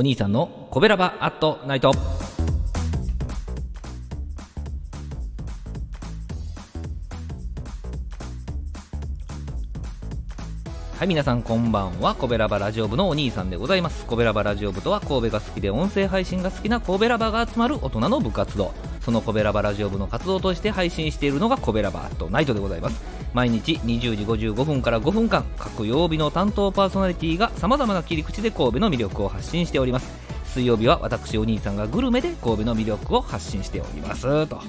お兄さんのコベラバアットナイト。はい皆さんこんばんは。コベラバラジオ部のお兄さんでございます。コベラバラジオ部とは神戸が好きで音声配信が好きな神戸ラバが集まる大人の部活動。そのコベラバラジオ部の活動として配信しているのがコベラバアットナイトでございます。毎日20時55分から5分間各曜日の担当パーソナリティがさまざまな切り口で神戸の魅力を発信しております。水曜日は私お兄さんがグルメで神戸の魅力を発信しております。と、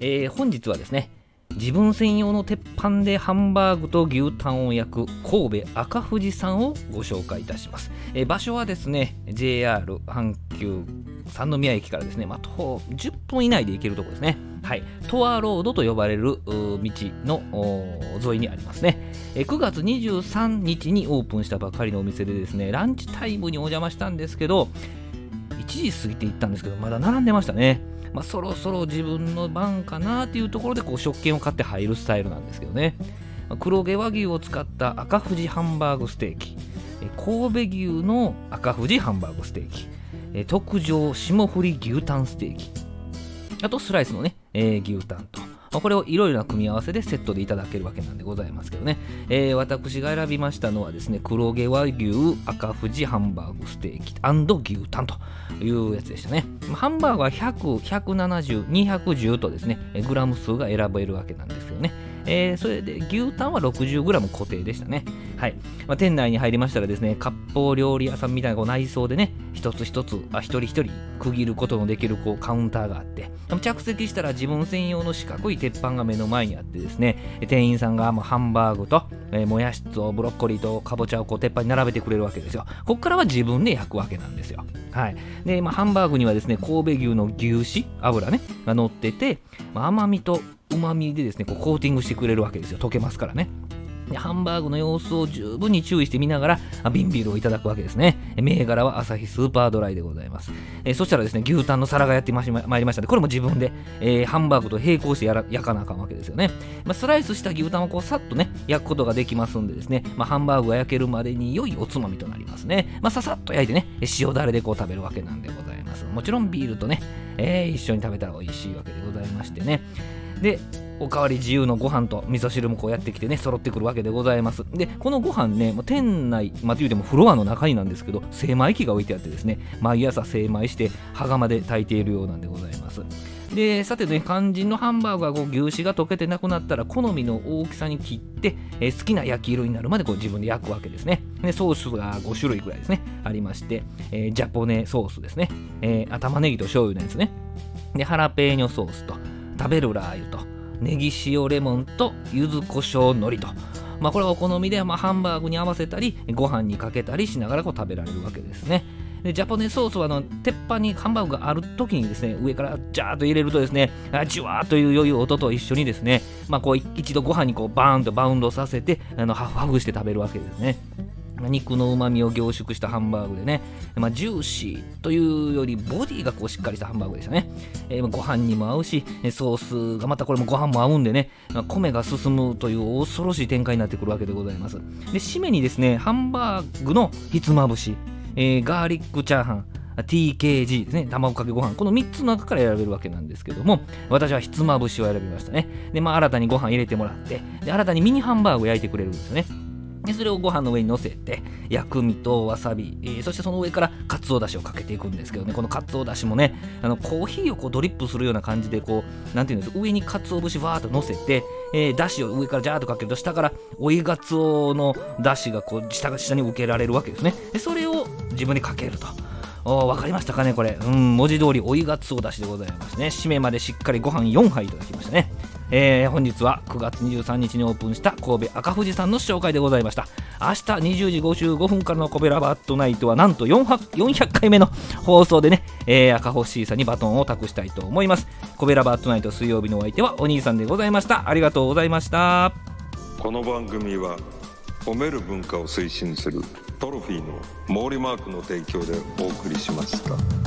えー、本日はですね自分専用の鉄板でハンバーグと牛タンを焼く神戸赤富士山をご紹介いたします、えー場所はですね JR 阪急三宮駅からですね、まあ、徒歩10分以内で行けるところですね。はい、トアロードと呼ばれる道の沿いにありますね、え9月23日にオープンしたばかりのお店でですねランチタイムにお邪魔したんですけど1時過ぎて行ったんですけどまだ並んでましたね。まあ、そろそろ自分の番かなっていうところでこう食券を買って入るスタイルなんですけどね、黒毛和牛を使った赤富士ハンバーグステーキ。神戸牛の赤富士ハンバーグステーキえ特上霜降り牛タンステーキあとスライスのね、えー牛タンと。これをいろいろな組み合わせでセットでいただけるわけなんでございますけどね、えー私が選びましたのはですね黒毛和牛赤富士ハンバーグステーキ牛タンというやつでしたねハンバーグは100170210とですねグラム数が選べるわけなんですけどねえーそれで牛タンは 60g 固定でしたね。はい。まあ、店内に入りましたらですね、割烹料理屋さんみたいなこう内装でね、一つ一つ、あ一人一人区切ることのできるこうカウンターがあって、着席したら自分専用の四角い鉄板が目の前にあってですね、店員さんがもうハンバーグと、えーもやしとブロッコリーとかぼちゃをこう鉄板に並べてくれるわけですよ。ここからは自分で焼くわけなんですよ。はい。で、まあ、ハンバーグにはですね、神戸牛の牛脂、油ね、が乗ってて、まあ甘みとうまみでですねこうコーティングしてくれるわけですよ。溶けますからね。でハンバーグの様子を十分に注意して見ながら瓶ビールをいただくわけですね。銘柄はアサヒスーパードライでございます。えそしたらですね牛タンの皿がやってまいりました。のでこれも自分で、えーハンバーグと並行してやら焼かなあかんわけですよね、まあ、スライスした牛タンをこうさっとね焼くことができますんでですね、まあ、ハンバーグが焼けるまでに良いおつまみとなりますね、まあ、ささっと焼いてね塩だれでこう食べるわけなんでございます。もちろんビールとね、えー一緒に食べたら美味しいわけでございましてね。でおかわり自由のご飯と味噌汁もこうやってきてね揃ってくるわけでございます。でこのご飯ね店内まあというてもフロアの中になんですけど精米機が置いてあってですね毎朝精米して羽釜で炊いているようなんでございます。でさてね肝心のハンバーグがこう牛脂が溶けてなくなったら好みの大きさに切って、え好きな焼き色になるまでこう自分で焼くわけですね。でソースが5種類くらいですねありまして、えージャポネソースですね、えー玉ねぎと醤油のやつね。でハラペーニョソースと。食べるラー油とネギ塩レモンと柚子胡椒海苔と。まあこれはお好みで、まあ、ハンバーグに合わせたりご飯にかけたりしながらこう食べられるわけですね。でジャポネソースはあの鉄板にハンバーグがある時にですね上からジャーッと入れるとですねあジュワーという良い音と一緒にですねまあこう一度ご飯にこうバーンとバウンドさせてあのハフハフして食べるわけですね。肉のうまみを凝縮したハンバーグでね、まあ、ジューシーというよりボディがこうしっかりしたハンバーグでしたね、えーご飯にも合うしソースがまたこれもご飯も合うんでね、まあ米が進むという恐ろしい展開になってくるわけでございます。で締めにですねハンバーグのひつまぶし、えーガーリックチャーハン。TKG ですね。卵かけご飯。この3つの中から選べるわけなんですけども私はひつまぶしを選びましたね。でまあ新たにご飯入れてもらってで新たにミニハンバーグを焼いてくれるんですよね。でそれをご飯の上に乗せて薬味とわさび、えーそしてその上からかつおだしをかけていくんですけどね。このかつおだしもねあのコーヒーをこうドリップするような感じでこうなんていうんです上にかつお節わーっと乗せて、えーだしを上からジャーっとかけると下から追いがつおのだしがこう下が下に受けられるわけですね。でそれを自分にかけると。おーわかりましたかねこれ。うん文字通り追いがつおだしでございますね。締めまでしっかりご飯4杯いただきましたね。えー本日は9月23日にオープンした神戸赤富士山の紹介でございました。明日20時55分からのコベラバットナイトはなんと400 400回目の放送でね、えー赤星さんにバトンを託したいと思います。コベラバットナイト水曜日のお相手はお兄さんでございました。ありがとうございました。この番組は褒める文化を推進するトロフィーの毛利マークの提供でお送りしました。